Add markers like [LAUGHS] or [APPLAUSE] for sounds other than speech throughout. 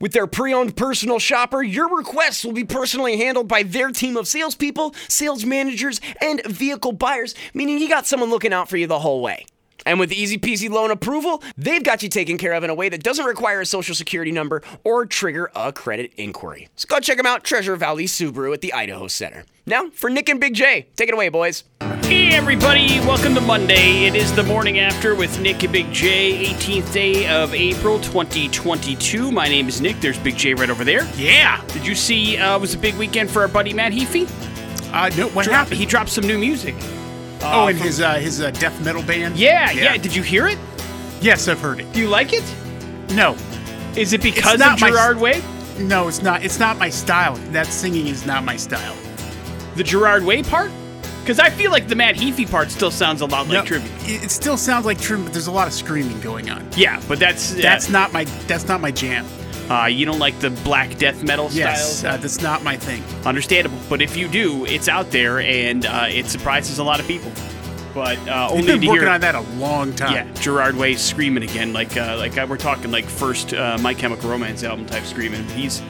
With their pre owned personal shopper, your requests will be personally handled by their team of salespeople, sales managers, and vehicle buyers, meaning you got someone looking out for you the whole way. And with easy peasy loan approval, they've got you taken care of in a way that doesn't require a social security number or trigger a credit inquiry. So go check them out, Treasure Valley Subaru at the Idaho Center. Now, for Nick and Big J, take it away, boys. Hey everybody, welcome to Monday. It is the morning after with Nick and Big J, 18th day of April 2022. My name is Nick. There's Big J right over there. Yeah. Did you see uh, it was a big weekend for our buddy Matt Heafy? Uh, no, what Drop- happened? He dropped some new music. Oh, and from- his uh, his uh, death metal band? Yeah, yeah, Did you hear it? Yes, I've heard it. Do you like it? No. Is it because of not my- Gerard Way? No, it's not. It's not my style. That singing is not my style. The Gerard Way part? Because I feel like the Matt Heafy part still sounds a lot like no, tribute. It, it still sounds like Trim, but there's a lot of screaming going on. Yeah, but that's That's not my. That's not my jam. Uh, you don't like the black death metal Yes, style. uh, that's not my thing. Understandable, but if you do, it's out there and uh, it surprises a lot of people. But uh, We've only been to working hear, on that a long time. yeah, Gerard Way screaming again, like uh, like uh, we're talking like first uh, My Chemical Romance album type screaming. He's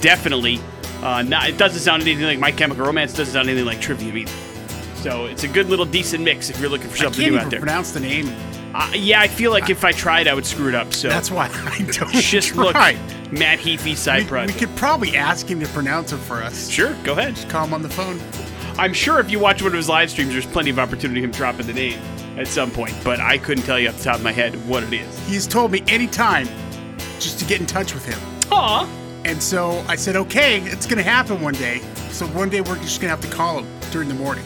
definitely uh, not. It doesn't sound anything like My Chemical Romance. Doesn't sound anything like Trivium either. So it's a good little decent mix if you're looking for I something can't new even out there. pronounce the name. Uh, yeah, I feel like if I tried, I would screw it up. So That's why [LAUGHS] I don't [LAUGHS] just look try. Matt Heafy side We, we could probably ask him to pronounce it for us. Sure, go ahead. Just Call him on the phone. I'm sure if you watch one of his live streams, there's plenty of opportunity him dropping the name at some point, but I couldn't tell you off the top of my head what it is. He's told me anytime just to get in touch with him. Aw. And so I said, okay, it's going to happen one day. So one day we're just going to have to call him during the morning.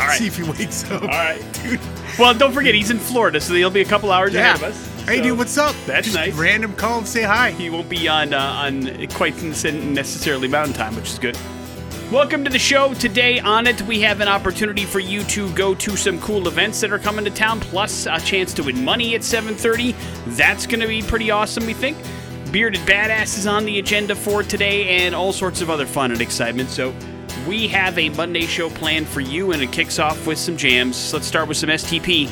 All right. See if he wakes up. All right. [LAUGHS] Dude. Well, don't forget, he's in Florida, so he'll be a couple hours Yeah. ahead of us. Hey, So dude, what's up? That's just nice. Random call and say hi. He won't be on uh, on quite necessarily Mountain Time, which is good. Welcome to the show. Today on it, we have an opportunity for you to go to some cool events that are coming to town, plus a chance to win money at 7:30. That's going to be pretty awesome, we think. Bearded Badass is on the agenda for today, and all sorts of other fun and excitement. So, we have a Monday show planned for you, and it kicks off with some jams. Let's start with some STP.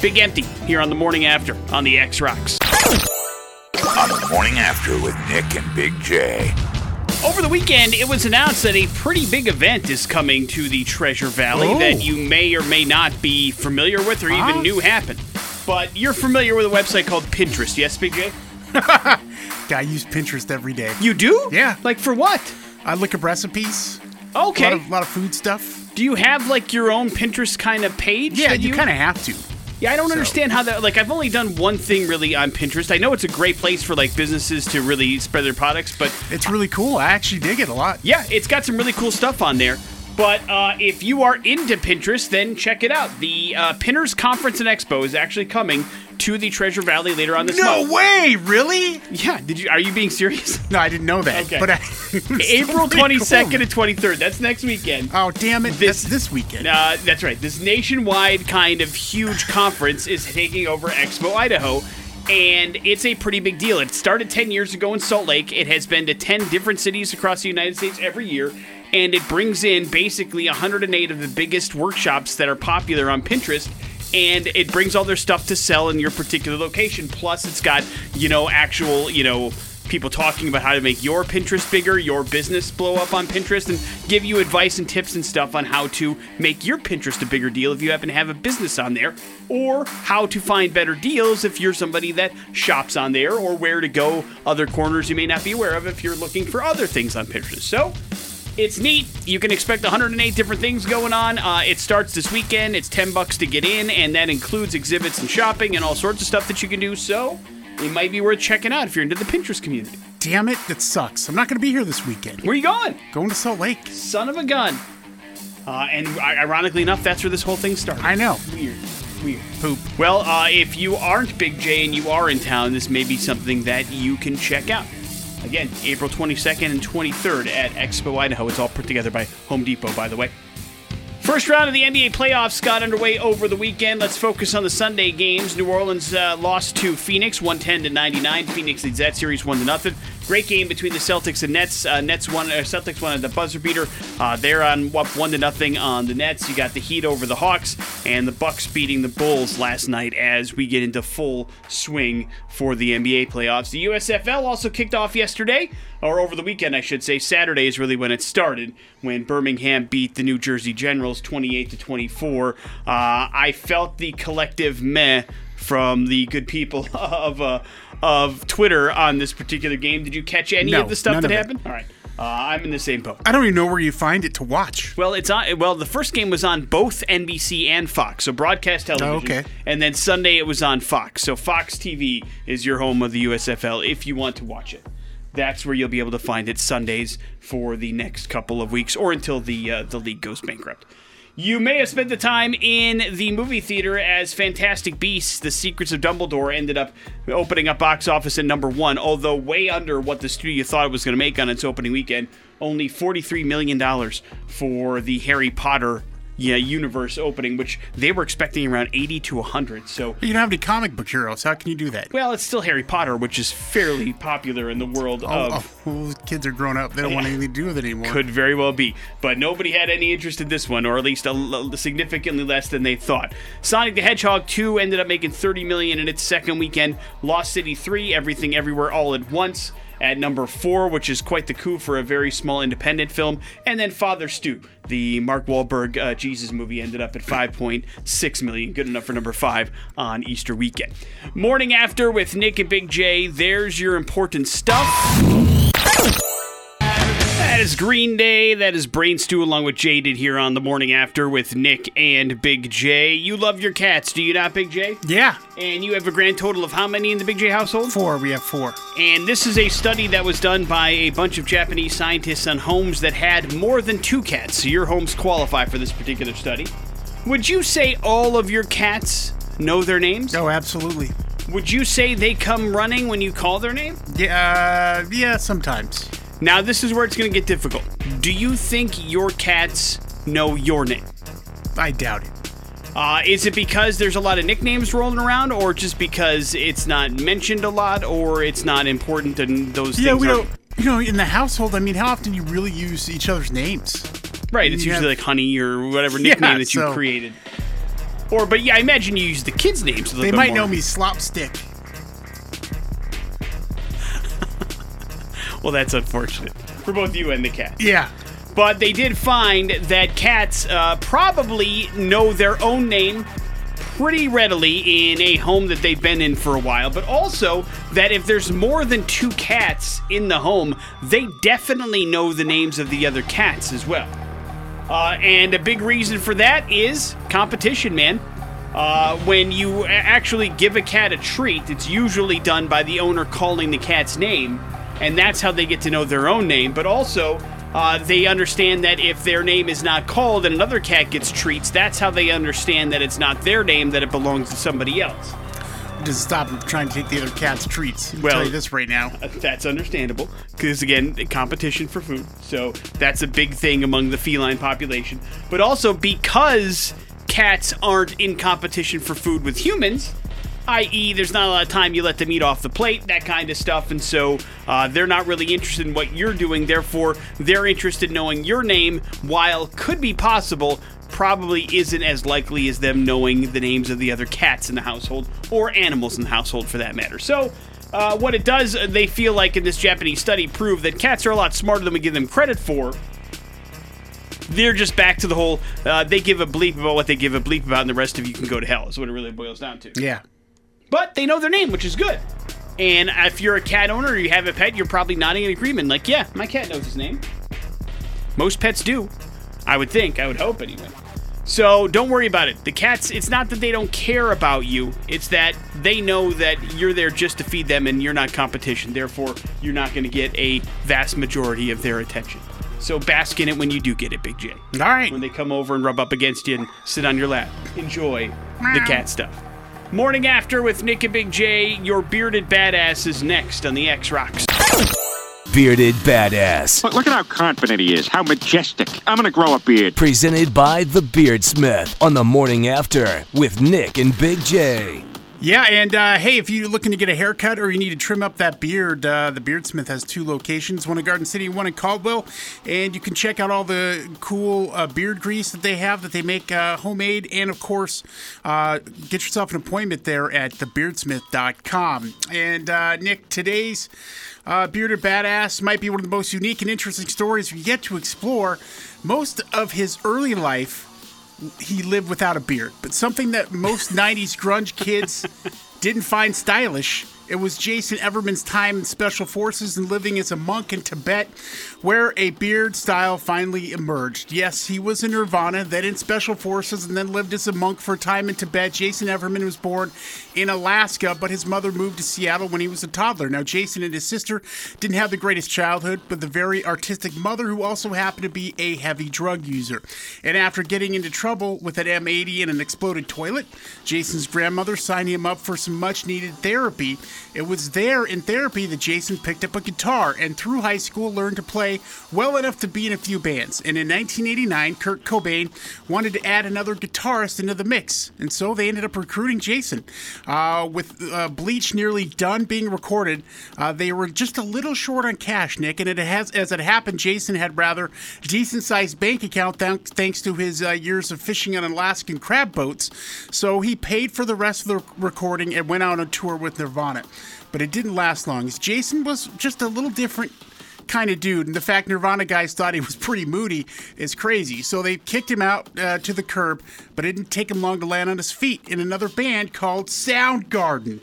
Big Empty here on the morning after on the X Rocks. on the morning after with Nick and Big J. Over the weekend, it was announced that a pretty big event is coming to the Treasure Valley Oh. that you may or may not be familiar with or Huh? even knew happened. But you're familiar with a website called Pinterest, yes, Big J? [LAUGHS] I use Pinterest every day. You do? Yeah. Like for what? I look up recipes. A Okay. lot of, lot of food stuff. do you have like your own Pinterest kind of page? Yeah, that you, kind of have to. Yeah, I don't so- understand how that. Like, I've only done one thing really on Pinterest. I know it's a great place for like businesses to really spread their products, but It's really cool. I actually dig it a lot. Yeah, it's got some really cool stuff on there. But uh, if you are into Pinterest, then check it out. The uh, Pinners Conference and Expo is actually coming to the Treasure Valley later on this No month. way, really? Yeah, did you? Are you being serious? [LAUGHS] No, I didn't know that. Okay. But I, [LAUGHS] April twenty second and twenty third. That's next weekend. Oh, damn it. This- That's this weekend. Uh, that's right. This nationwide kind of huge [SIGHS] conference is taking over Expo Idaho. And it's a pretty big deal. It started 10 years ago in Salt Lake. It has been to 10 different cities across the United States every year. And it brings in basically 108 of the biggest workshops that are popular on Pinterest. And it brings all their stuff to sell in your particular location. Plus, it's got, you know, actual, you know, people talking about how to make your Pinterest bigger, your business blow up on Pinterest, and give you advice and tips and stuff on how to make your Pinterest a bigger deal if you happen to have a business on there, or how to find better deals if you're somebody that shops on there, or where to go other corners you may not be aware of if you're looking for other things on Pinterest. So, it's neat. You can expect 108 different things going on. Uh, it starts this weekend. It's 10 bucks to get in, and that includes exhibits and shopping and all sorts of stuff that you can do. So, it might be worth checking out if you're into the Pinterest community. Damn it, that sucks. I'm not going to be here this weekend. Where are you going? Going to Salt Lake. Son of a gun. Uh, and ironically enough, that's where this whole thing started. I know. Weird. Weird. Poop. Well, uh, if you aren't Big J and you are in town, this may be something that you can check out. Again, April 22nd and 23rd at Expo Idaho. It's all put together by Home Depot, by the way. First round of the NBA playoffs got underway over the weekend. Let's focus on the Sunday games. New Orleans uh, lost to Phoenix, 110 to 99. Phoenix leads that series one to nothing. Great game between the Celtics and Nets. Uh, Nets won. Uh, Celtics won at the buzzer beater. Uh, they're on up one to nothing on the Nets. You got the Heat over the Hawks and the Bucks beating the Bulls last night. As we get into full swing for the NBA playoffs, the USFL also kicked off yesterday, or over the weekend, I should say. Saturday is really when it started when Birmingham beat the New Jersey Generals 28 to 24. Uh, I felt the collective meh from the good people [LAUGHS] of uh, of Twitter on this particular game. Did you catch any No, of the stuff that of it. happened? All right, uh, I'm in the same boat. I don't even know where you find it to watch. Well, it's on. Well, the first game was on both NBC and Fox, so broadcast television. Oh, okay. And then Sunday it was on Fox. So Fox TV is your home of the USFL if you want to watch it. That's where you'll be able to find it Sundays for the next couple of weeks or until the uh, the league goes bankrupt. You may have spent the time in the movie theater as Fantastic Beasts: The Secrets of Dumbledore ended up opening up box office at number one, although way under what the studio thought it was going to make on its opening weekend. Only forty-three million dollars for the Harry Potter yeah, universe opening, which they were expecting around eighty to hundred. So You don't have any comic book heroes. How can you do that? well, it's still Harry Potter, which is fairly popular in the world Oh, of. oh, well, kids are grown up. They don't want anything to do with it anymore. Could very well be, but nobody had any interest in this one, or at least a, significantly less than they thought. Sonic the Hedgehog 2 ended up making 30 million in its second weekend. Lost City 3, Everything Everywhere All at Once at number four, which is quite the coup for a very small independent film. And then Father Stu, the Mark Wahlberg uh, Jesus movie, ended up at 5.6 million, good enough for number five on Easter weekend. Morning after with Nick and Big J. There's your important stuff. That is Green Day. That is Brain Stew along with Jaded here on the morning after with Nick and Big J. You love your cats, do you not, Big J? Yeah, And you have a grand total of how many in the Big J household? four. We have four. And this is a study that was done by a bunch of Japanese scientists on homes that had more than two cats. So your homes qualify for this particular study. Would you say all of your cats know their names? Oh, absolutely. Would you say they come running when you call their name? Yeah, uh, yeah. Sometimes. Now, this is where it's going to get difficult. Do you think your cats know your name? I doubt it. Uh, is it because there's a lot of nicknames rolling around, or just because it's not mentioned a lot, or it's not important and those Yeah, things we aren't- don't. You know, in the household, I mean, how often do you really use each other's names? Right, it's you usually have- like Honey or whatever Yeah, nickname that you so- created. Or, but yeah, I imagine you use the kids' names. They might more. know me slopstick. Well, that's unfortunate for both you and the cat. Yeah. But they did find that cats uh, probably know their own name pretty readily in a home that they've been in for a while, but also that if there's more than two cats in the home, they definitely know the names of the other cats as well. Uh, and a big reason for that is competition, man. Uh, when you actually give a cat a treat, it's usually done by the owner calling the cat's name, and that's how they get to know their own name. But also, uh, they understand that if their name is not called and another cat gets treats, that's how they understand that it's not their name, that it belongs to somebody else. Just stop trying to take the other cat's treats. Well- tell you this right now. Uh, That's understandable because again, competition for food. So that's a big thing among the feline population. But also because cats aren't in competition for food with humans, i.e., there's not a lot of time you let them eat off the plate, that kind of stuff, and so uh, they're not really interested in what you're doing. Therefore, they're interested in knowing your name, while could be possible. Probably isn't as likely as them knowing the names of the other cats in the household or animals in the household for that matter. So, uh, what it does, uh, they feel like in this Japanese study, prove that cats are a lot smarter than we give them credit for. They're just back to the whole, uh, they give a bleep about what they give a bleep about, and the rest of you can go to hell, is what it really boils down to. Yeah. But they know their name, which is good. And if you're a cat owner or you have a pet, you're probably nodding in agreement, like, yeah, my cat knows his name. Most pets do. I would think, I would hope anyway. So don't worry about it. The cats, it's not that they don't care about you, it's that they know that you're there just to feed them and you're not competition. Therefore, you're not going to get a vast majority of their attention. So bask in it when you do get it, Big J. All right. When they come over and rub up against you and sit on your lap. Enjoy the cat stuff. Morning after with Nick and Big J, your bearded badass is next on the X Rocks. bearded badass. Look, look at how confident he is, how majestic. I'm gonna grow a beard. Presented by The Beardsmith on the morning after with Nick and Big J. Yeah, and uh, hey, if you're looking to get a haircut or you need to trim up that beard, uh, the Beardsmith has two locations one in Garden City, one in Caldwell. And you can check out all the cool uh, beard grease that they have that they make uh, homemade. And of course, uh, get yourself an appointment there at thebeardsmith.com. And uh, Nick, today's Bearded Badass might be one of the most unique and interesting stories we get to explore. Most of his early life he lived without a beard, but something that most [LAUGHS] 90s grunge kids didn't find stylish. It was Jason Everman's time in special forces and living as a monk in Tibet, where a beard style finally emerged. Yes, he was in Nirvana, then in special forces, and then lived as a monk for a time in Tibet. Jason Everman was born in Alaska, but his mother moved to Seattle when he was a toddler. Now, Jason and his sister didn't have the greatest childhood, but the very artistic mother who also happened to be a heavy drug user. And after getting into trouble with an M80 and an exploded toilet, Jason's grandmother signed him up for some much needed therapy. It was there in therapy that Jason picked up a guitar and through high school learned to play well enough to be in a few bands. And in 1989, Kurt Cobain wanted to add another guitarist into the mix, and so they ended up recruiting Jason. Uh, with uh, Bleach nearly done being recorded, uh, they were just a little short on cash, Nick. And it has, as it happened, Jason had rather decent-sized bank account th- thanks to his uh, years of fishing on Alaskan crab boats. So he paid for the rest of the recording and went out on tour with Nirvana. But it didn't last long. Jason was just a little different kind of dude. And the fact Nirvana guys thought he was pretty moody is crazy. So they kicked him out uh, to the curb, but it didn't take him long to land on his feet in another band called Soundgarden.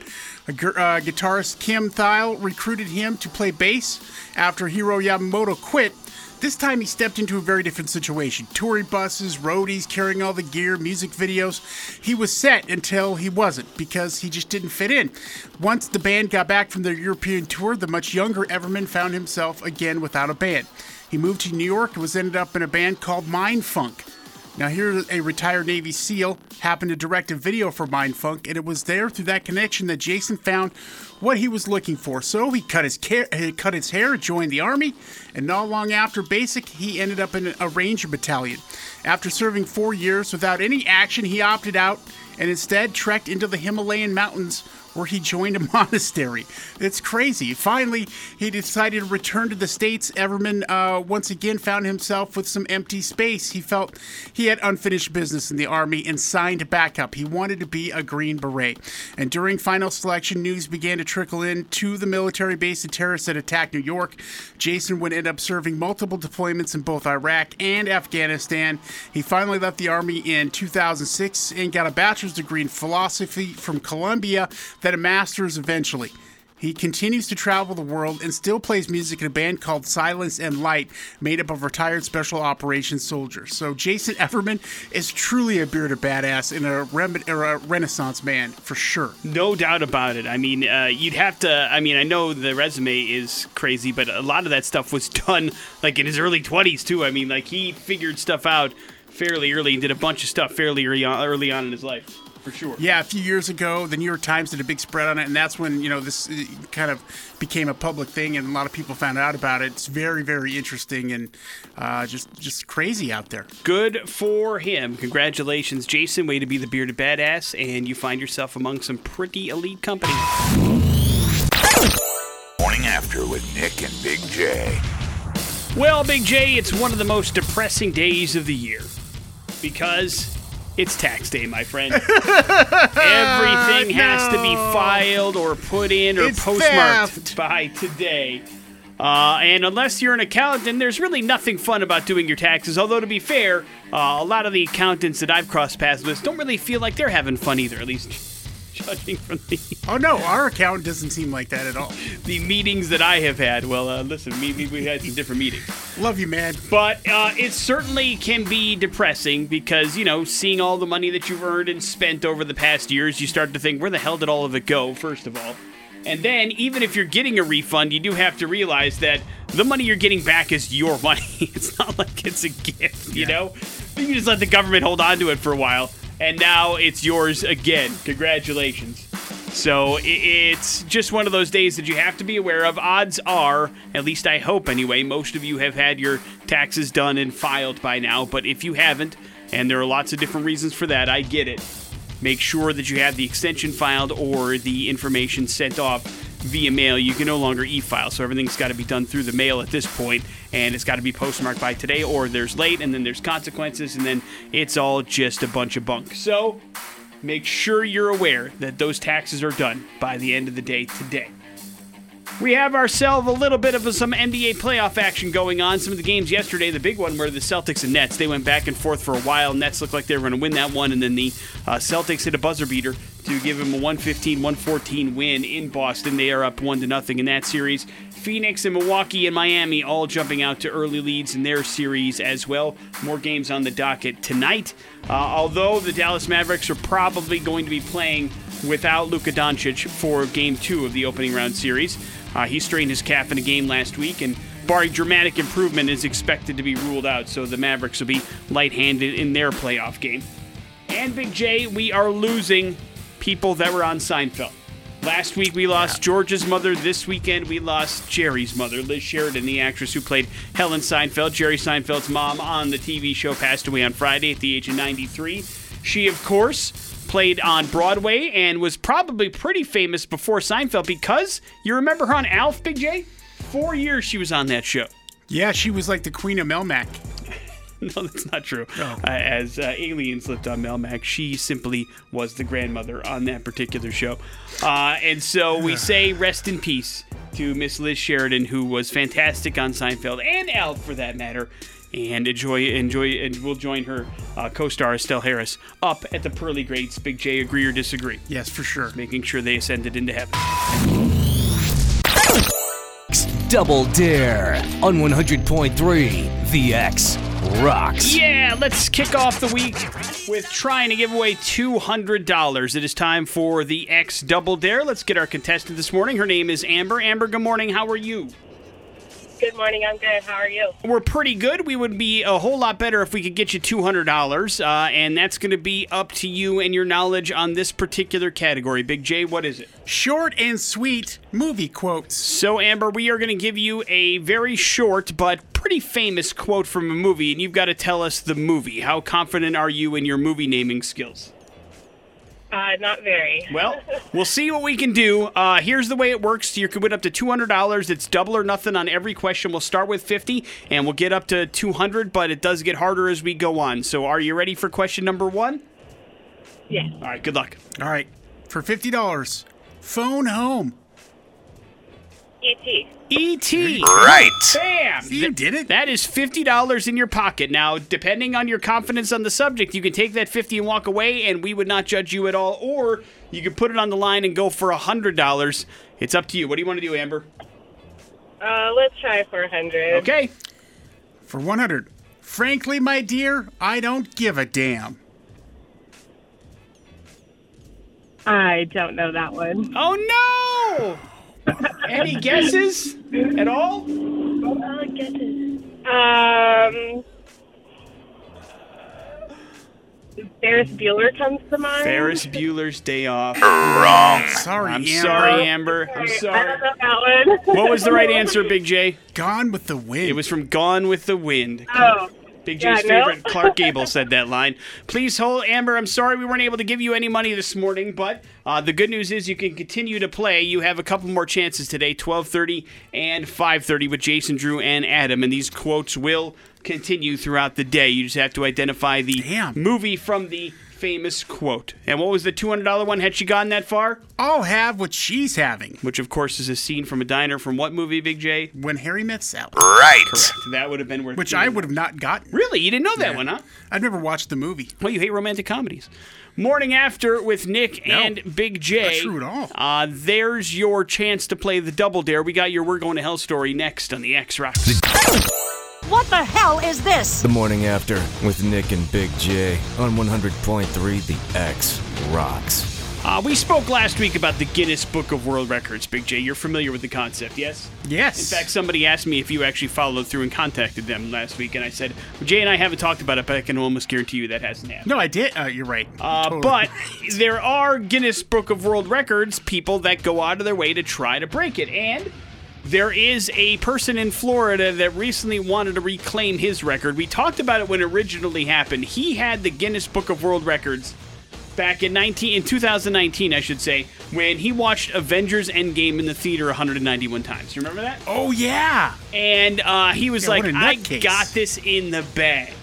A uh, guitarist Kim Thayil recruited him to play bass after Hiro Yamamoto quit. This time he stepped into a very different situation. Touring buses, roadies, carrying all the gear, music videos. He was set until he wasn't because he just didn't fit in. Once the band got back from their European tour, the much younger Everman found himself again without a band. He moved to New York and was ended up in a band called Mindfunk. Now, here, a retired Navy SEAL happened to direct a video for Mindfunk, and it was there through that connection that Jason found what he was looking for. So he cut his care, he cut his hair, joined the army, and not long after basic, he ended up in a Ranger battalion. After serving four years without any action, he opted out and instead trekked into the Himalayan mountains where he joined a [LAUGHS] monastery. It's crazy. Finally, he decided to return to the States. Everman uh, once again found himself with some empty space. He felt he had unfinished business in the Army and signed back up. He wanted to be a Green Beret. And during final selection, news began to trickle in to the military base of terrorists that attacked New York. Jason would end up serving multiple deployments in both Iraq and Afghanistan. He finally left the Army in 2006 and got a bachelor's degree in philosophy from Columbia then a master's eventually. He continues to travel the world and still plays music in a band called Silence and Light, made up of retired special operations soldiers. So Jason Everman is truly a bearded badass and a, a renaissance man for sure. No doubt about it. I mean, uh, you'd have to. I mean, I know the resume is crazy, but a lot of that stuff was [LAUGHS] done like in his early 20s, too. I mean, like he figured stuff out fairly early and did a bunch of stuff fairly early on, early on in his life. For sure. Yeah, a few years ago, the New York Times did a big spread on it, and that's when you know this uh, kind of became a public thing, and a lot of people found out about it. It's very, very interesting and uh, just just crazy out there. Good for him. Congratulations, Jason. Way to be the bearded badass, and you find yourself among some pretty elite company. Morning after with Nick and Big J. Well, Big J, it's one of the most depressing days of the year because it's tax day, my friend. [LAUGHS] Everything has to be filed or put in or It's postmarked theft. by today. Uh, and unless you're an accountant, there's really nothing fun about doing your taxes. Although, to be fair, uh, a lot of the accountants that I've crossed paths with don't really feel like they're having fun either, at least judging from the, Oh no, our account doesn't seem like that at all. [LAUGHS] the meetings that I have had. Well, uh, listen, we had some different meetings. Love you, man. But uh, it certainly can be depressing because, you know, seeing all the money that you've earned and spent over the past years, you start to think, where the hell did all of it go, first of all? And then, even if you're getting a refund, you do have to realize that the money you're getting back is your [LAUGHS] money. It's not like it's a gift, you know? You can just let the government hold on to it for a while, and now it's yours again. Congratulations. So it's just one of those days that you have to be aware of. Odds are, at least I hope anyway, most of you have had your taxes done and filed by now. But if you haven't, and there are lots of different reasons for that, I get it. Make sure that you have the extension filed or the information sent off via mail. You can no longer e file, so everything's got to be done through the mail at this point, and it's got to be postmarked by today, or there's late, and then there's consequences, and then it's all just a bunch of bunk. So make sure you're aware that those taxes are done by the end of the day today. We have ourselves a little bit of some NBA playoff action going on. Some of the games yesterday, the big one were the Celtics and Nets. They went back and forth for a while. Nets looked like they were going to win that one, and then the uh, Celtics hit a buzzer beater to give them a 115-114 win in Boston. They are up one to nothing in that series. Phoenix and Milwaukee and Miami all jumping out to early leads in their series as well. More games on the docket tonight. Uh, although the Dallas Mavericks are probably going to be playing without Luka Doncic for Game Two of the opening round series. Uh, he strained his calf in a game last week, and barring dramatic improvement, is expected to be ruled out. So the Mavericks will be light-handed in their playoff game. And Big J, we are losing people that were on Seinfeld. Last week we lost George's mother. This weekend we lost Jerry's mother, Liz Sheridan, the actress who played Helen Seinfeld. Jerry Seinfeld's mom on the TV show passed away on Friday at the age of 93. She, of course, played on Broadway and was probably pretty famous before Seinfeld because you remember her on Alf, Big J? Four years she was on that show. Yeah, she was like the queen of Melmac. [LAUGHS] No, that's not true. Uh, as uh, aliens lived on Melmac, she simply was the grandmother on that particular show. Uh, and so we [SIGHS] say rest in peace to Miss Liz Sheridan, who was fantastic on Seinfeld and Alf for that matter. And enjoy, enjoy, and we'll join her uh, co-star Estelle Harris up at the pearly Greats. Big J, agree or disagree? Yes, for sure. Making sure they ascended into heaven. Double Dare on 100.3 The X rocks. Yeah, let's kick off the week with trying to give away $200. It is time for the X Double Dare. Let's get our contestant this morning. Her name is Amber. Amber, good morning. How are you? Good morning. I'm good. How are you? We're pretty good. We would be a whole lot better if we could get you $200, uh, and that's going to be up to you and your knowledge on this particular category. Big J, what is it? Short and sweet movie quotes. So, Amber, we are going to give you a very short but pretty famous quote from a movie, and you've got to tell us the movie. How confident are you in your movie naming skills? Uh, not very. [LAUGHS] Well, we'll see what we can do. Uh, here's the way it works. You can win up to $200. It's double or nothing on every question. We'll start with 50 and we'll get up to 200, but it does get harder as we go on. So, are you ready for question number one? yes. All right, good luck. All right, for $50, phone home. E.T. E.T. Right. Bam! See, you did it. That is $50 in your pocket. Now, depending on your confidence on the subject, you can take that 50 and walk away, and we would not judge you at all. Or you could put it on the line and go for $100. It's up to you. What do you want to do, Amber? Uh, let's try for a hundred. Okay. For 100 Frankly, my dear, I don't give a damn. I don't know that one. Oh no! Any guesses at all? Um, Ferris Bueller comes to mind. Ferris Bueller's Day Off. Wrong. Sorry, I'm Amber. sorry, Amber. I'm I don't sorry. know that one. What was the right answer, Big J? Gone with the wind. It was from Gone with the Wind. Oh, Big Yeah, J's no. favorite, Clark [LAUGHS] Gable, said that line. Please hold, Amber. I'm sorry we weren't able to give you any money this morning, but uh, the good news is you can continue to play. You have a couple more chances today, 12:30 and 5:30 with Jason, Drew, and Adam, and these quotes will continue throughout the day. You just have to identify the Damn. movie from the famous quote. And what was the $200 one? Had she gotten that far? I'll have what she's having. Which, of course, is a scene from a diner from what movie, Big J? When Harry met Sally. Right. Correct. That would have been worth. Which I would have not gotten. Really, you didn't know that one, huh? I've never watched the movie. Well, you hate romantic comedies. Morning After with Nick No, and Big J. not true at all. Uh, there's your chance to play the double dare. We got your We're Going to Hell story next on the X Rocks. What the hell is this? The morning after with Nick and Big J on 100.3 The X rocks. Uh, we spoke last week about the Guinness Book of World Records, Big J. You're familiar with the concept, yes? Yes. In fact, somebody asked me if you actually followed through and contacted them last week, and I said, well, Jay and I haven't talked about it, but I can almost guarantee you that hasn't happened. no, I did. Uh, you're right. Uh, Totally. But there are Guinness Book of World Records people that go out of their way to try to break it. And there is a person in Florida that recently wanted to reclaim his record. We talked about it when it originally happened. He had the Guinness Book of World Records back in 19 in 2019, I should say, when he watched Avengers Endgame in the theater 191 times. You remember that? oh yeah. And uh, he was Yeah, like, I got this in the bag.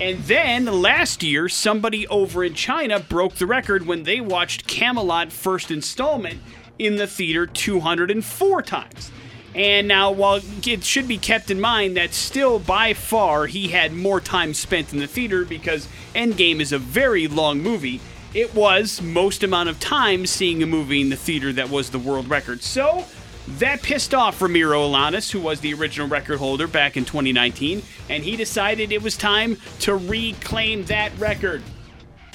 And then last year, somebody over in China broke the record when they watched Kaamelott first installment in the theater 204 times. And now, while it should be kept in mind that still by far he had more time spent in the theater because Endgame is a very long movie, it was most amount of time seeing a movie in the theater that was the world record. So, that pissed off Ramiro Alanis, who was the original record holder back in 2019, and he decided it was time to reclaim that record.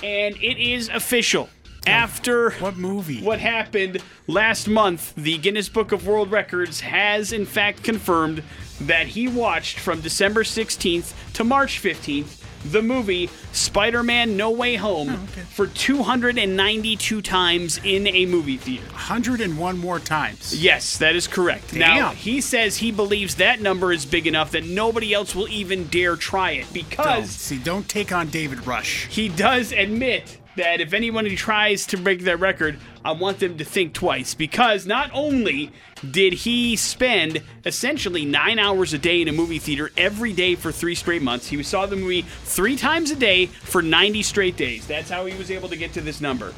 And it is official. After What movie? what happened last month, the Guinness Book of World Records has in fact confirmed that he watched from December 16th to March 15th the movie Spider Man No Way Home Oh, for 292 times in a movie theater. 101 more times. Yes, that is correct. Now, he says he believes that number is big enough that nobody else will even dare try it Don't. because See, don't take on David Rush. he does admit that if anyone tries to break that record, I want them to think twice because not only did he spend essentially nine hours a day in a movie theater every day for three straight months, he saw the movie three times a day for 90 straight days. That's how he was able to get to this number.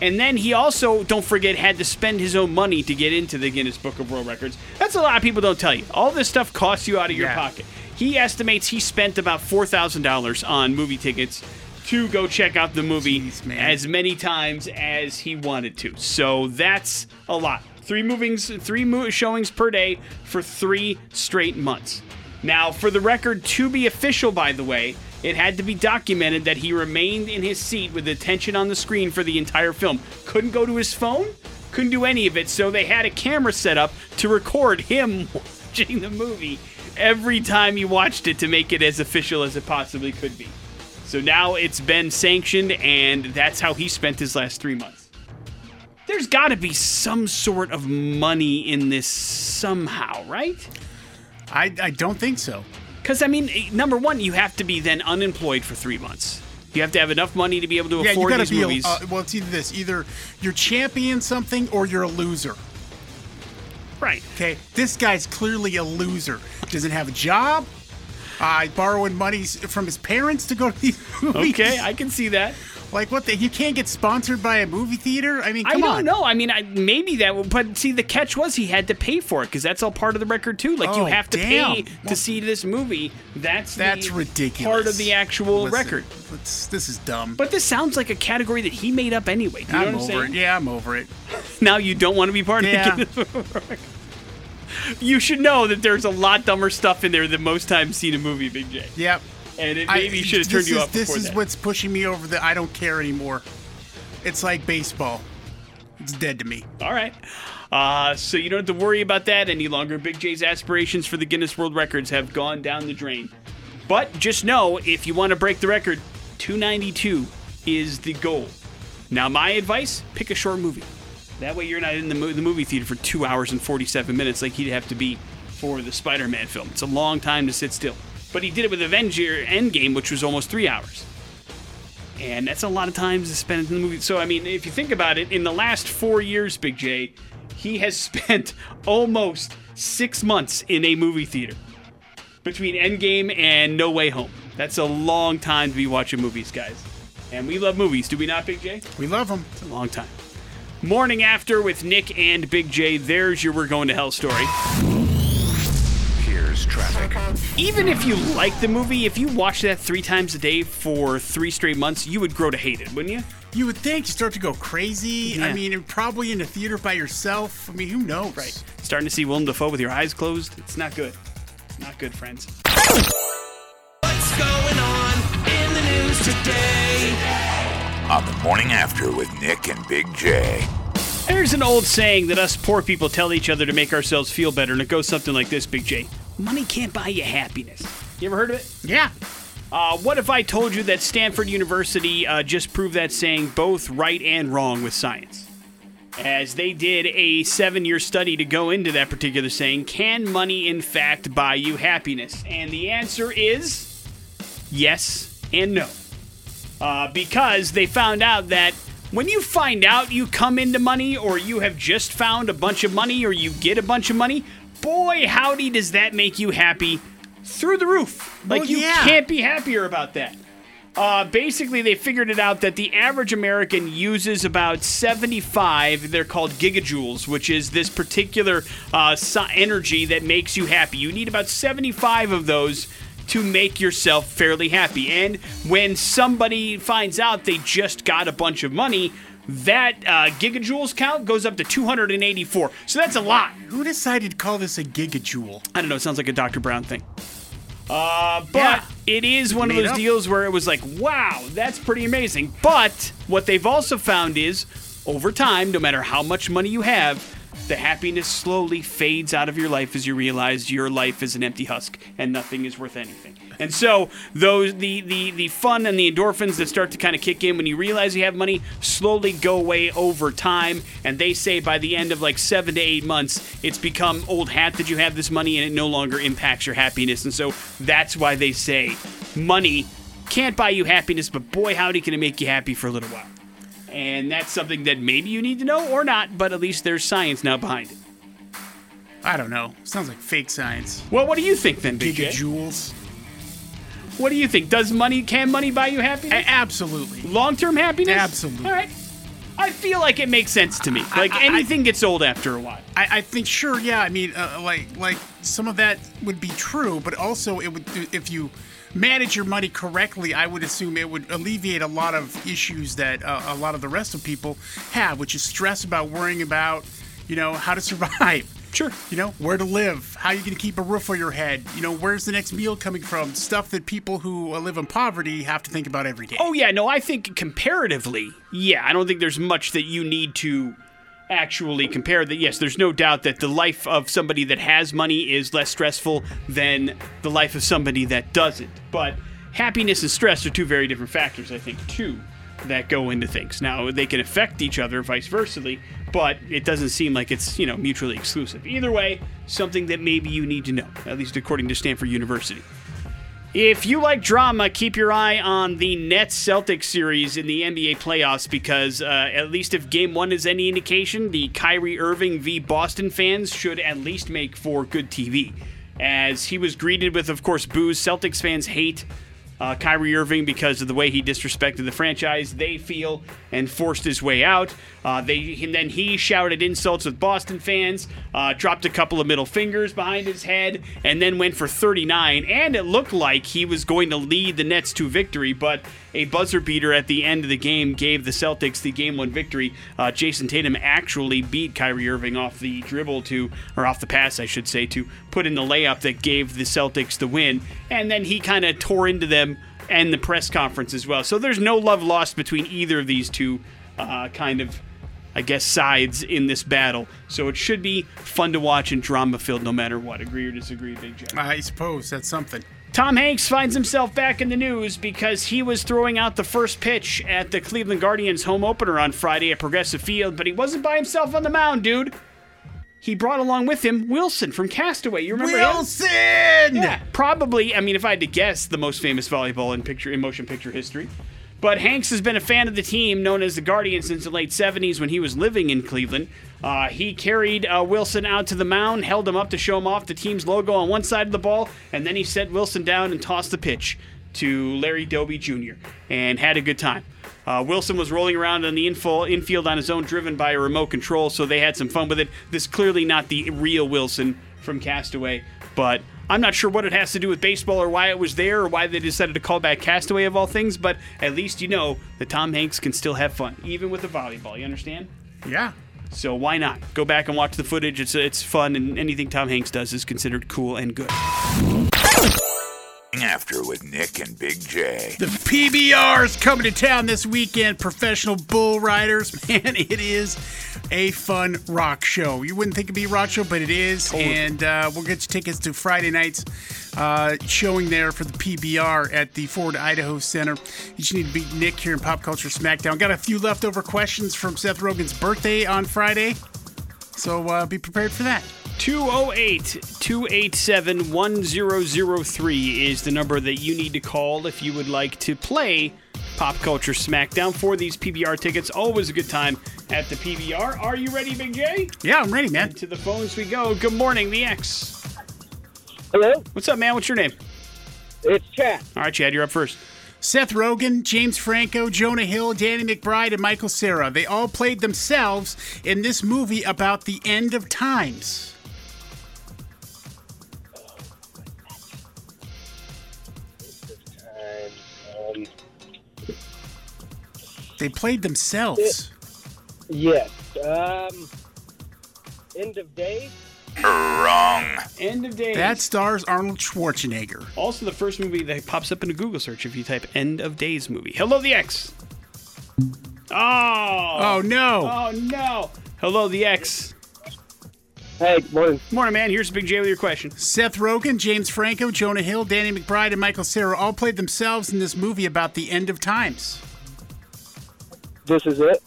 And then he also, don't forget, had to spend his own money to get into the Guinness Book of World Records. That's a lot of people don't tell you. All this stuff costs you out of your Yeah. pocket. He estimates he spent about $4,000 on movie tickets to go check out the movie Jeez, as many times as he wanted to. So that's a lot. Three movings, three mo- showings per day for three straight months. Now, for the record to be official, by the way, it had to be documented that he remained in his seat with attention on the screen for the entire film. Couldn't go to his phone, couldn't do any of it, so they had a camera set up to record him [LAUGHS] watching the movie every time he watched it to make it as official as it possibly could be. So now it's been sanctioned, and that's how he spent his last three months. There's got to be some sort of money in this somehow, right? I, I don't think so. Because, I mean, eh, number one, you have to be then unemployed for three months. You have to have enough money to be able to Yeah, you afford gotta these be. movies. A, uh, well, it's either this: either you're champion something or you're a loser. right. Okay, this guy's clearly a loser. Doesn't have a job. Uh, borrowing money from his parents to go to these [LAUGHS] movies. Okay, I can see that. like what the? You can't get sponsored by a movie theater. I mean, I don't on. know. I mean, I, maybe that. But see, the catch was he had to pay for it because that's all part of the record too. Like you Oh, have to damn. pay to see this movie. That's That's the ridiculous. Part of the actual Listen, record. this is dumb. But this sounds like a category that he made up anyway. You I'm I'm over saying? it. Yeah, I'm over it. [LAUGHS] Now you don't want to be part Yeah. of [LAUGHS] the You should know that there's a lot dumber stuff in there than most times seen a movie, Big J. Yep. And it I- maybe should have turned this you is, off This is that. what's pushing me over the I don't care anymore. It's like baseball. It's dead to me. All right. Uh, so you don't have to worry about that any longer. Big J's aspirations for the Guinness World Records have gone down the drain. But just know if you want to break the record, 292 is the goal. Now, my advice pick a short movie. That way you're not in the, mo- the movie theater for two hours and 47 minutes like he'd have to be for the Spider Man film. It's a long time to sit still. But he did it with Avenger Endgame, which was almost three hours. And that's a lot of time to spend in the movie. So, I mean, if you think about it, in the last four years, Big J, he has [LAUGHS] spent almost six months in a movie theater between Endgame and No Way Home. That's a long time to be watching movies, guys. And we love movies, do we not, Big J? We love them. It's a long time. Morning after with Nick and Big J. There's your We're Going to Hell story. Here's traffic. Even if you like the movie, if you watch that three times a day for three straight months, you would grow to hate it, wouldn't you? You would think you start to go crazy. Yeah. I mean, probably in a theater by yourself. I mean, who knows? Right. Starting to see Willem Dafoe with your eyes closed. It's not good. Not good, friends. What's going on in the news today? On the morning after with Nick and Big J. There's an old saying that us poor people tell each other to make ourselves feel better, and it goes something like this, Big J. Money can't buy you happiness. You ever heard of it? Yeah. Uh, what if I told you that Stanford University uh, just proved that saying both right and wrong with science? As they did a seven year study to go into that particular saying, can money in fact buy you happiness? And the answer is yes and no. Uh, because they found out that when you find out you come into money or you have just found a bunch of money or you get a bunch of money, boy, howdy, does that make you happy through the roof. Like, Well, you yeah. can't be happier about that. Uh, basically, they figured it out that the average American uses about 75, they're called gigajoules, which is this particular uh, energy that makes you happy. You need about 75 of those to make yourself fairly happy. And when somebody finds out they just got a bunch of money, that uh, gigajoules count goes up to 284. So that's a lot. Who decided to call this a gigajoule? I don't know. It sounds like a Dr. Brown thing. Uh, but Yeah. it is one of those up. deals where it was like, wow, that's pretty amazing. But what they've also found is, over time, no matter how much money you have, the happiness slowly fades out of your life as you realize your life is an empty husk and nothing is worth anything. And so those the the the fun and the endorphins that start to kind of kick in when you realize you have money slowly go away over time. And they say by the end of like seven to eight months, it's become old hat that you have this money and it no longer impacts your happiness. And so that's why they say money can't buy you happiness, but boy howdy can it make you happy for a little while. And that's something that maybe you need to know or not, but at least there's science now behind it. I don't know. Sounds like fake science. Well, what do you think then, Big J? Gigajoules. What do you think? Does money can money buy you A- happiness? absolutely. Long-term happiness? Absolutely. All right. I feel like it makes sense to me. Like I- I- anything gets old after a while. I, I think sure, yeah. I mean, uh, like like some of that would be true, but also it would if you manage your money correctly. I would assume it would alleviate a lot of issues that uh, a lot of the rest of people have, which is stress about worrying about, you know, how to [LAUGHS] survive. Sure. You know, where to live, how you going to keep a roof over your head, you know, where's the next meal coming from, stuff that people who uh, live in poverty have to think about every day. Oh yeah, no, I think comparatively, yeah, I don't think there's much that you need to actually compare that yes, there's no doubt that the life of somebody that has money is less stressful than the life of somebody that doesn't. But happiness and stress are two very different factors, I think, too, that go into things. Now, they can affect each other vice versa, but it doesn't seem like it's, you know, mutually exclusive. Either way, something that maybe you need to know, at least according to Stanford University. If you like drama, keep your eye on the Nets Celtics series in the NBA playoffs because, uh, at least if game one is any indication, the Kyrie Irving v. Boston fans should at least make for good TV. As he was greeted with, of course, boos, Celtics fans hate uh, Kyrie Irving because of the way he disrespected the franchise. They feel and forced his way out. Uh, they and then he shouted insults with Boston fans, uh, dropped a couple of middle fingers behind his head, and then went for 39. And it looked like he was going to lead the Nets to victory, but a buzzer beater at the end of the game gave the Celtics the game one victory. Uh, Jayson Tatum actually beat Kyrie Irving off the dribble to, or off the pass, I should say, to put in the layup that gave the Celtics the win. And then he kind of tore into them and the press conference as well. So there's no love lost between either of these two uh, kind of, I guess, sides in this battle. So it should be fun to watch and drama filled no matter what. Agree or disagree, Big J? I suppose that's something. Tom Hanks finds himself back in the news because he was throwing out the first pitch at the Cleveland Guardians home opener on Friday at Progressive Field, but he wasn't by himself on the mound, dude. He brought along with him Wilson from Castaway. You remember him? Wilson! Yeah, probably. I mean, if I had to guess, the most famous volleyball in picture in motion picture history. But Hanks has been a fan of the team, known as the Guardians, since the late 70s when he was living in Cleveland. Uh, he carried uh, Wilson out to the mound, held him up to show him off the team's logo on one side of the ball, and then he set Wilson down and tossed the pitch to Larry Doby Jr. and had a good time. Uh, Wilson was rolling around on the info, infield on his own, driven by a remote control, so they had some fun with it. This clearly not the real Wilson from Castaway, but I'm not sure what it has to do with baseball or why it was there or why they decided to call back Castaway of all things, but at least you know that Tom Hanks can still have fun, even with the volleyball. You understand? Yeah. So why not? Go back and watch the footage. It's it's fun, and anything Tom Hanks does is considered cool and good. After with Nick and Big J. The PBR is coming to town this weekend. Professional bull riders, [LAUGHS] man, it is a fun rock show. You wouldn't think it'd be a rock show, but it is. And uh, we'll get you tickets to Friday night's uh, showing there for the PBR at the Ford Idaho Center. You just need to beat Nick here in Pop Culture Smackdown. Got a few leftover questions from Seth Rogen's birthday on Friday, so uh, be prepared for that. 208 287 1003 is the number that you need to call if you would like to play Pop Culture Smackdown for these PBR tickets. Always a good time at the PBR. Are you ready, Big J? Yeah, I'm ready, man. To the phones we go. Good morning, the X. Hello, What's up, man? What's your name? it's Chad. All right, Chad, you're up first. Seth Rogen, James Franco, Jonah Hill, Danny McBride, and Michael Cera. They all played themselves in this movie about the end of times. They played themselves. yes. Um, end of day. Wrong. End of days. That stars Arnold Schwarzenegger. also the first movie that pops up in a Google search if you type "End of Days movie." Hello, the X. Oh. Oh no! Oh no. Hello, the X. Hey, morning. Morning, man. Here's Big J with your question. Seth Rogen, James Franco, Jonah Hill, Danny McBride, and Michael Cera all played themselves in this movie about the end of times. This is it.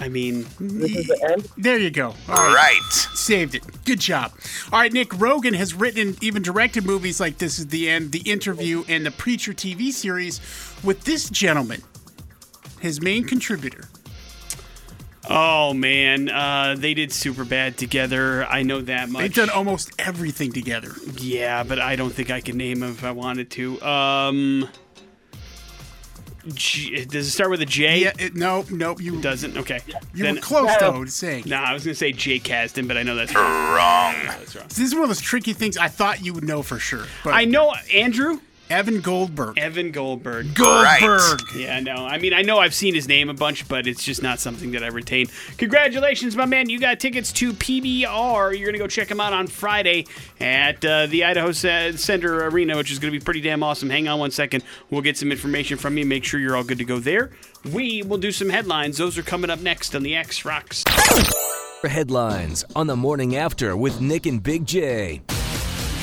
I mean, This is the end. There you go. All All right. Saved it. Good job. All right, Nick Rogen has written and even directed movies like This Is the End, The Interview, and the Preacher TV series with this gentleman, his main contributor. oh man, uh, they did Superbad together. I know that much. They've done almost everything together. Yeah, but I don't think I could name them if I wanted to. Um, G- does it start with a J? Yeah, it, no, nope. You Doesn't. Okay. you Then- were close though to saying. Nah, I was gonna say Jake Kasdan, but I know that's Wrong. that's wrong. This is one of those tricky things I thought you would know for sure. But I know Andrew Evan Goldberg. Evan Goldberg. Goldberg. Yeah, no. I mean, I know I've seen his name a bunch, but it's just not something that I retain. Congratulations, my man. You got tickets to PBR. You're going to go check him out on Friday at uh, the Idaho Center Arena, which is going to be pretty damn awesome. Hang on one second. We'll get some information from you. Make sure you're all good to go there. We will do some headlines. Those are coming up next on the X Rocks. Headlines on the morning after with Nick and Big J.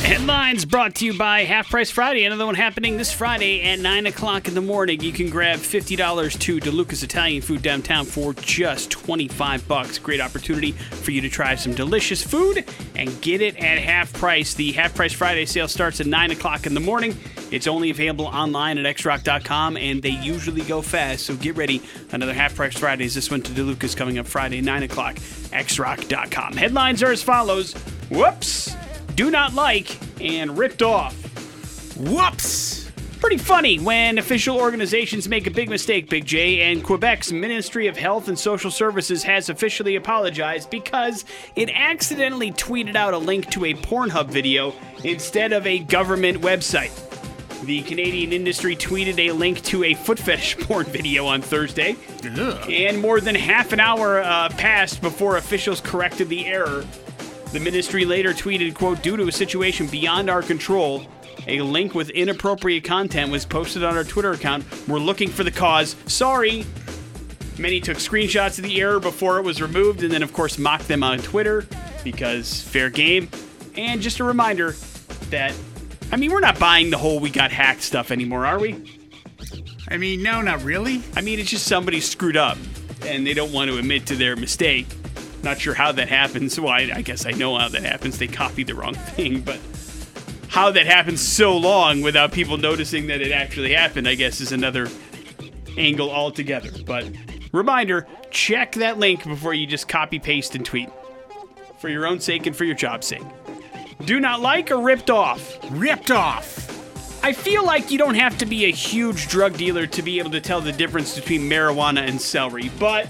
Headlines brought to you by Half Price Friday. Another one happening this Friday at 9 o'clock in the morning. You can grab $50 to DeLucas Italian food downtown for just 25 bucks. Great opportunity for you to try some delicious food and get it at half price. The Half Price Friday sale starts at 9 o'clock in the morning. It's only available online at xrock.com and they usually go fast, so get ready. Another Half Price Fridays. This one to DeLucas coming up Friday, 9 o'clock, xrock.com. Headlines are as follows Whoops! Do not like and ripped off. Whoops! Pretty funny when official organizations make a big mistake, Big J, and Quebec's Ministry of Health and Social Services has officially apologized because it accidentally tweeted out a link to a Pornhub video instead of a government website. The Canadian industry tweeted a link to a foot fetish [LAUGHS] porn video on Thursday, and more than half an hour uh, passed before officials corrected the error. The ministry later tweeted, quote, due to a situation beyond our control, a link with inappropriate content was posted on our Twitter account. We're looking for the cause. Sorry. Many took screenshots of the error before it was removed and then, of course, mocked them on Twitter because fair game. And just a reminder that, I mean, we're not buying the whole we got hacked stuff anymore, are we? I mean, no, not really. I mean, it's just somebody screwed up and they don't want to admit to their mistake. Not sure how that happens. Well, I, I guess I know how that happens. They copied the wrong [LAUGHS] thing, but how that happens so long without people noticing that it actually happened, I guess, is another angle altogether. But reminder check that link before you just copy, paste, and tweet for your own sake and for your job's sake. Do not like or ripped off. Ripped off. I feel like you don't have to be a huge drug dealer to be able to tell the difference between marijuana and celery, but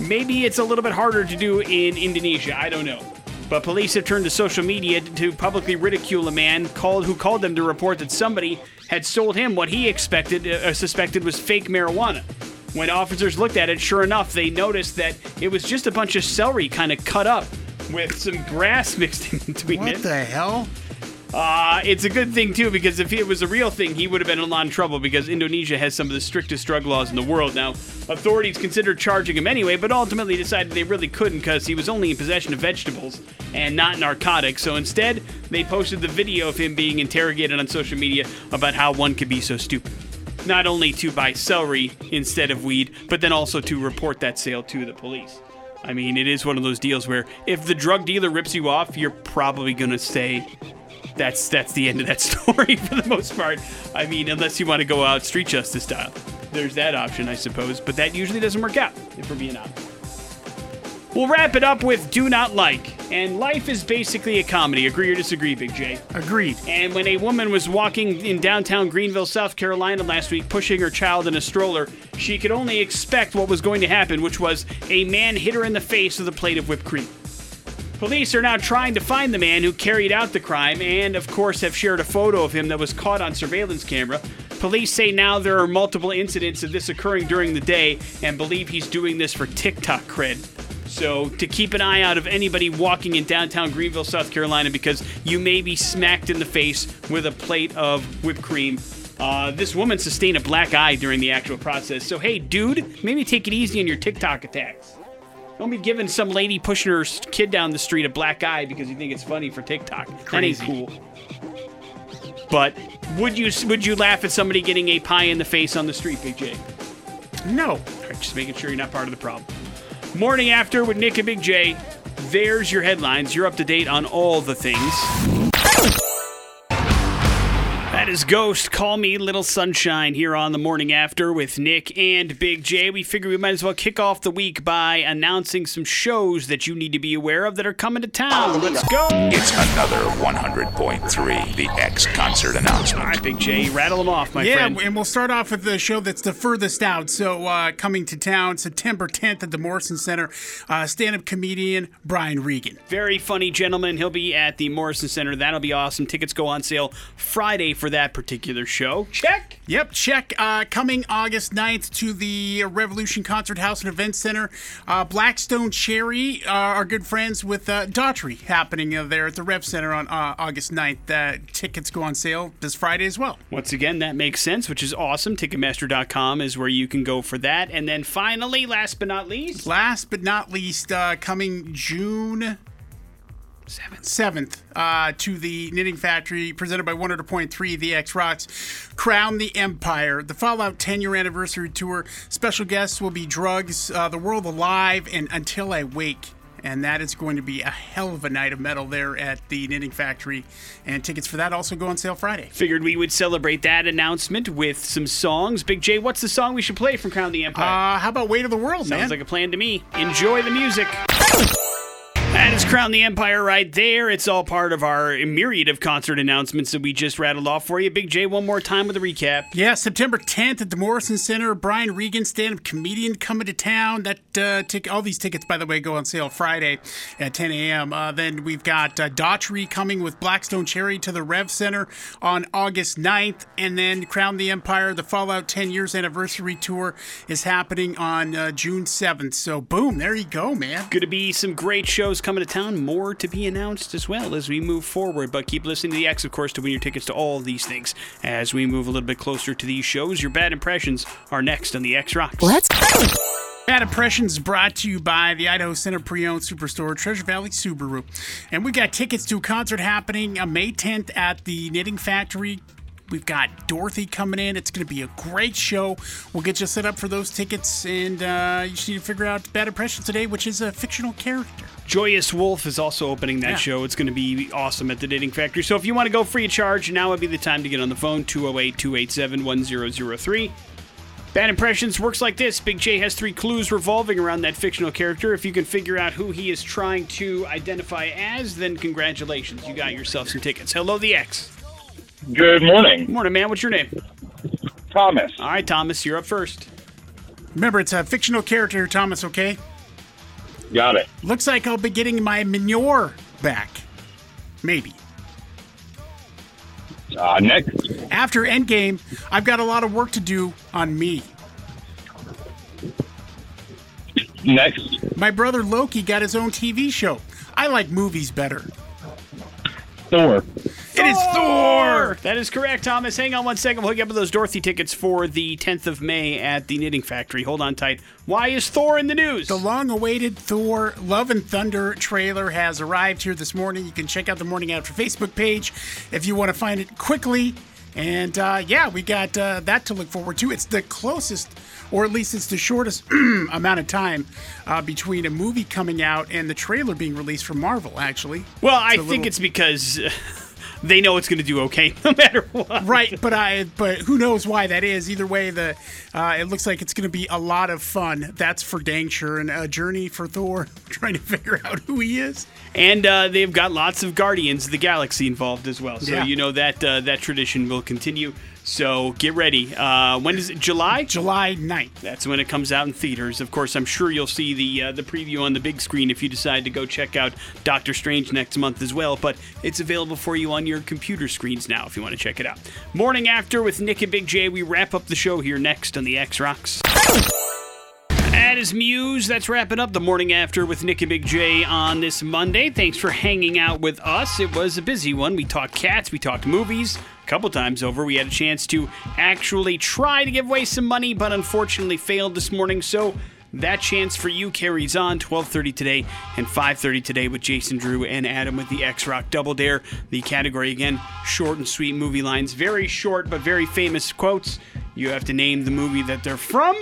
maybe it's a little bit harder to do in Indonesia. I don't know. But police have turned to social media to publicly ridicule a man called who called them to report that somebody had sold him what he expected uh, suspected was fake marijuana. When officers looked at it, sure enough, they noticed that it was just a bunch of celery kind of cut up with some grass [LAUGHS] mixed in between What it. What the hell? Uh, it's a good thing too because if it was a real thing, he would have been in a lot of trouble because Indonesia has some of the strictest drug laws in the world. Now, authorities considered charging him anyway, but ultimately decided they really couldn't because he was only in possession of vegetables and not narcotics. So instead, they posted the video of him being interrogated on social media about how one could be so stupid. Not only to buy celery instead of weed, but then also to report that sale to the police. I mean, it is one of those deals where if the drug dealer rips you off, you're probably going to say, that's that's the end of that [LAUGHS] story for the most part. I mean, unless you want to go out street justice style. There's that option, I suppose, but that usually doesn't work out, if we're being honest. We'll wrap it up with Do Not Like. And life is basically a comedy. Agree or disagree, Big J? Agreed. And when a woman was walking in downtown Greenville, South Carolina last week, pushing her child in a stroller, she could only expect what was going to happen, which was a man hit her in the face with a plate of whipped cream. Police are now trying to find the man who carried out the crime and, of course, have shared a photo of him that was caught on surveillance camera. Police say now there are multiple incidents of this occurring during the day and believe he's doing this for TikTok cred. So, to keep an eye out of anybody walking in downtown Greenville, South Carolina, because you may be smacked in the face with a plate of whipped cream. Uh, this woman sustained a black eye during the actual process. So, hey, dude, maybe take it easy on your TikTok attacks. Don't be giving some lady pushing her kid down the street a black eye because you think it's funny for TikTok. That ain't Crazy. cool. But would you would you laugh at somebody getting a pie in the face on the street, Big J? No. Right, just making sure you're not part of the problem. Morning after with Nick and Big J. There's your headlines. You're up to date on all the things. That is Ghost. Call me Little Sunshine here on the morning after with Nick and Big J. We figure we might as well kick off the week by announcing some shows that you need to be aware of that are coming to town. Let's go. It's another 100.3 The X concert announcement. All right, Big J, rattle them off, my yeah, friend. Yeah, and we'll start off with the show that's the furthest out. So, uh, coming to town September 10th at the Morrison Center, uh, stand up comedian Brian Regan. Very funny gentleman. He'll be at the Morrison Center. That'll be awesome. Tickets go on sale Friday for that particular show. Check. Yep, check. Uh, coming August 9th to the Revolution Concert House and Event Center. Uh, Black Stone Cherry uh, are good friends with uh, Daughtry happening uh, there at the Rev Center on uh, August 9th. Uh, tickets go on sale this Friday as well. Once again, that makes sense, which is awesome. Ticketmaster.com is where you can go for that. And then finally, last but not least, Last but not least, uh, coming June 7th uh, to the Knitting Factory, presented by 100.3 The X Rocks, Crown the Empire, the Fallout 10 year anniversary tour. Special guests will be Drugs, uh, The Word Alive, and Until I Wake. And that is going to be a hell of a night of metal there at the Knitting Factory. And tickets for that also go on sale Friday. figured we would celebrate that announcement with some songs. Big J, what's the song we should play from Crown the Empire? Uh, how about Weight of the World, Sounds man? like a plan to me. Enjoy the music. That is Crown the Empire right there. It's all part of our myriad of concert announcements that we just rattled off for you. Big J, one more time with a recap. Yeah, September 10th at the Morrison Center. Brian Regan, stand-up comedian, coming to town. That uh, tic- all these tickets, by the way, go on sale Friday at 10 a.m. Uh, then we've got uh, Daughtry coming with Black Stone Cherry to the Rev Center on August 9th, and then Crown the Empire, the Fallout 10 years anniversary tour is happening on uh, June 7th. So boom, there you go, man. Going to be some great shows coming to town. More to be announced as well as we move forward. But keep listening to the X, of course, to win your tickets to all of these things. As we move a little bit closer to these shows, your bad impressions are next on the X Rocks. Let's go. Bad Impressions brought to you by the Idaho Center Pre-Owned Superstore, Treasure Valley Subaru. And we got tickets to a concert happening uh, May 10th at the Knitting Factory. We've got Dorothy coming in. It's going to be a great show. We'll get you set up for those tickets, and uh, you just need to figure out Bad Impressions today, which is a fictional character. Joyous Wolf is also opening that Yeah. show. It's going to be awesome at the Knitting Factory. So if you want to go free of charge, now would be the time to get on the phone 208 287 1003. Bad Impressions works like this Big J has three clues revolving around that fictional character. If you can figure out who he is trying to identify as, then congratulations. You got yourself some tickets. Hello, the X. Good morning, Good Morning, man. What's your name? Thomas. All right, Thomas, you're up first. Remember, it's a fictional character, Thomas, okay? Got it. Looks like I'll be getting my Mjolnir back. Maybe. Uh, next, After Endgame, I've got a lot of work to do on me. next, My brother Loki got his own TV show. I like movies better. Thor. It is Thor! That is correct, Thomas. Hang on one second. We'll hook you up with those Dorothy tickets for the 10th of May at the Knitting Factory. Hold on tight. Why is Thor in the news? The long awaited Thor Love and Thunder trailer has arrived here this morning. You can check out the Morning After Facebook page if you want to find it quickly. And uh, yeah, we got uh, that to look forward to. It's the closest, or at least it's the shortest [CLEARS THROAT] amount of time uh, between a movie coming out and the trailer being released from Marvel, actually. Well, I It's a think little- it's because [LAUGHS] they know it's going to do okay [LAUGHS] no matter what. Right, but I but who knows why that is? Either way, the uh, it looks like it's going to be a lot of fun. That's for dang sure, and a journey for Thor [LAUGHS] trying to figure out who he is. And uh, they've got lots of Guardians of the Galaxy involved as well. So Yeah. you know that uh, that tradition will continue. So get ready. Uh, when is it? July? July 9th. That's when it comes out in theaters. Of course, I'm sure you'll see the uh, the preview on the big screen if you decide to go check out Doctor Strange next month as well. But it's available for you on your computer screens now if you want to check it out. Morning after with Nick and Big J. We wrap up the show here next on the X Rocks. That is Muse. That's wrapping up the morning after with Nick and Big J on this Monday. Thanks for hanging out with us. It was a busy one. We talked cats, we talked movies. A couple times over, we had a chance to actually try to give away some money, but unfortunately failed this morning. So that chance for you carries on 12:30 today and 5:30 today with Jason Drew and Adam with the X Rock Double Dare. The category again, short and sweet movie lines, very short but very famous quotes. You have to name the movie that they're from.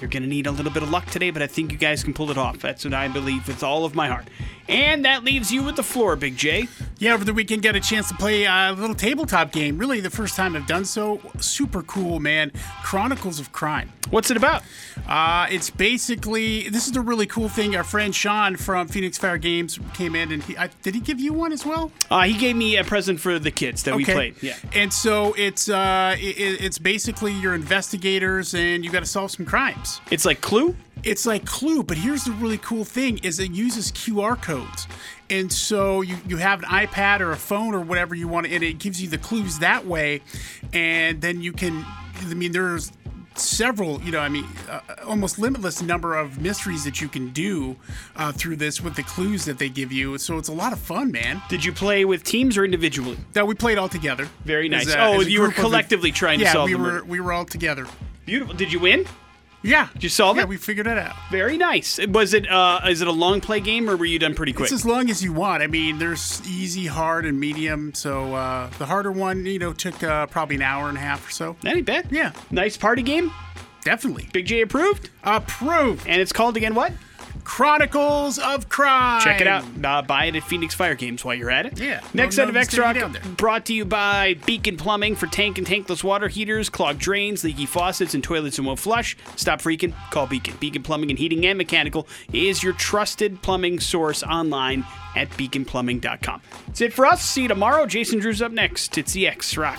You're going to need a little bit of luck today, but I think you guys can pull it off. That's what I believe with all of my heart. And that leaves you with the floor, Big J. Yeah, over the weekend, got a chance to play a little tabletop game. Really, the first time I've done so. Super cool, man. Chronicles of Crime. What's it about? Uh, it's basically this is the really cool thing. Our friend Sean from Phoenix Fire Games came in, and he I, did he give you one as well? Uh, he gave me a present for the kids that we played. Yeah. And so it's uh, it, it's basically your investigators, and you got to solve some crimes. It's like Clue. It's like Clue, but here's the really cool thing: is it uses QR codes, and so you you have an iPad or a phone or whatever you want, and it gives you the clues that way, and then you can. I mean, there's several, you know, I mean, uh, almost limitless number of mysteries that you can do uh, through this with the clues that they give you. So it's a lot of fun, man. Did you play with teams or individually? That we played all together. Very nice. As oh, you were collectively trying to yeah, solve we the were murder. we were all together. Beautiful. Did you win? Yeah, Did you solve it? yeah, it? we figured it out. Very nice. Was it? Uh, is it a long play game or were you done pretty quick? It's as long as you want. I mean, there's easy, hard, and medium. So uh, the harder one, you know, took uh, probably an hour and a half or so. That ain't bad. Yeah, Nice party game. definitely Big J approved. approved. And it's called again what? Chronicles of Crime. Check it out. Uh, buy it at Phoenix Fire Games while you're at it. Yeah. Next set of X sticking Rock down there. brought to you by Beacon Plumbing for tank and tankless water heaters, clogged drains, leaky faucets, and toilets that won't flush. Stop freaking. Call Beacon. Beacon Plumbing and Heating and Mechanical is your trusted plumbing source online at beaconplumbing.com. That's it for us. See you tomorrow. Jason Drew's up next. It's the X Rock.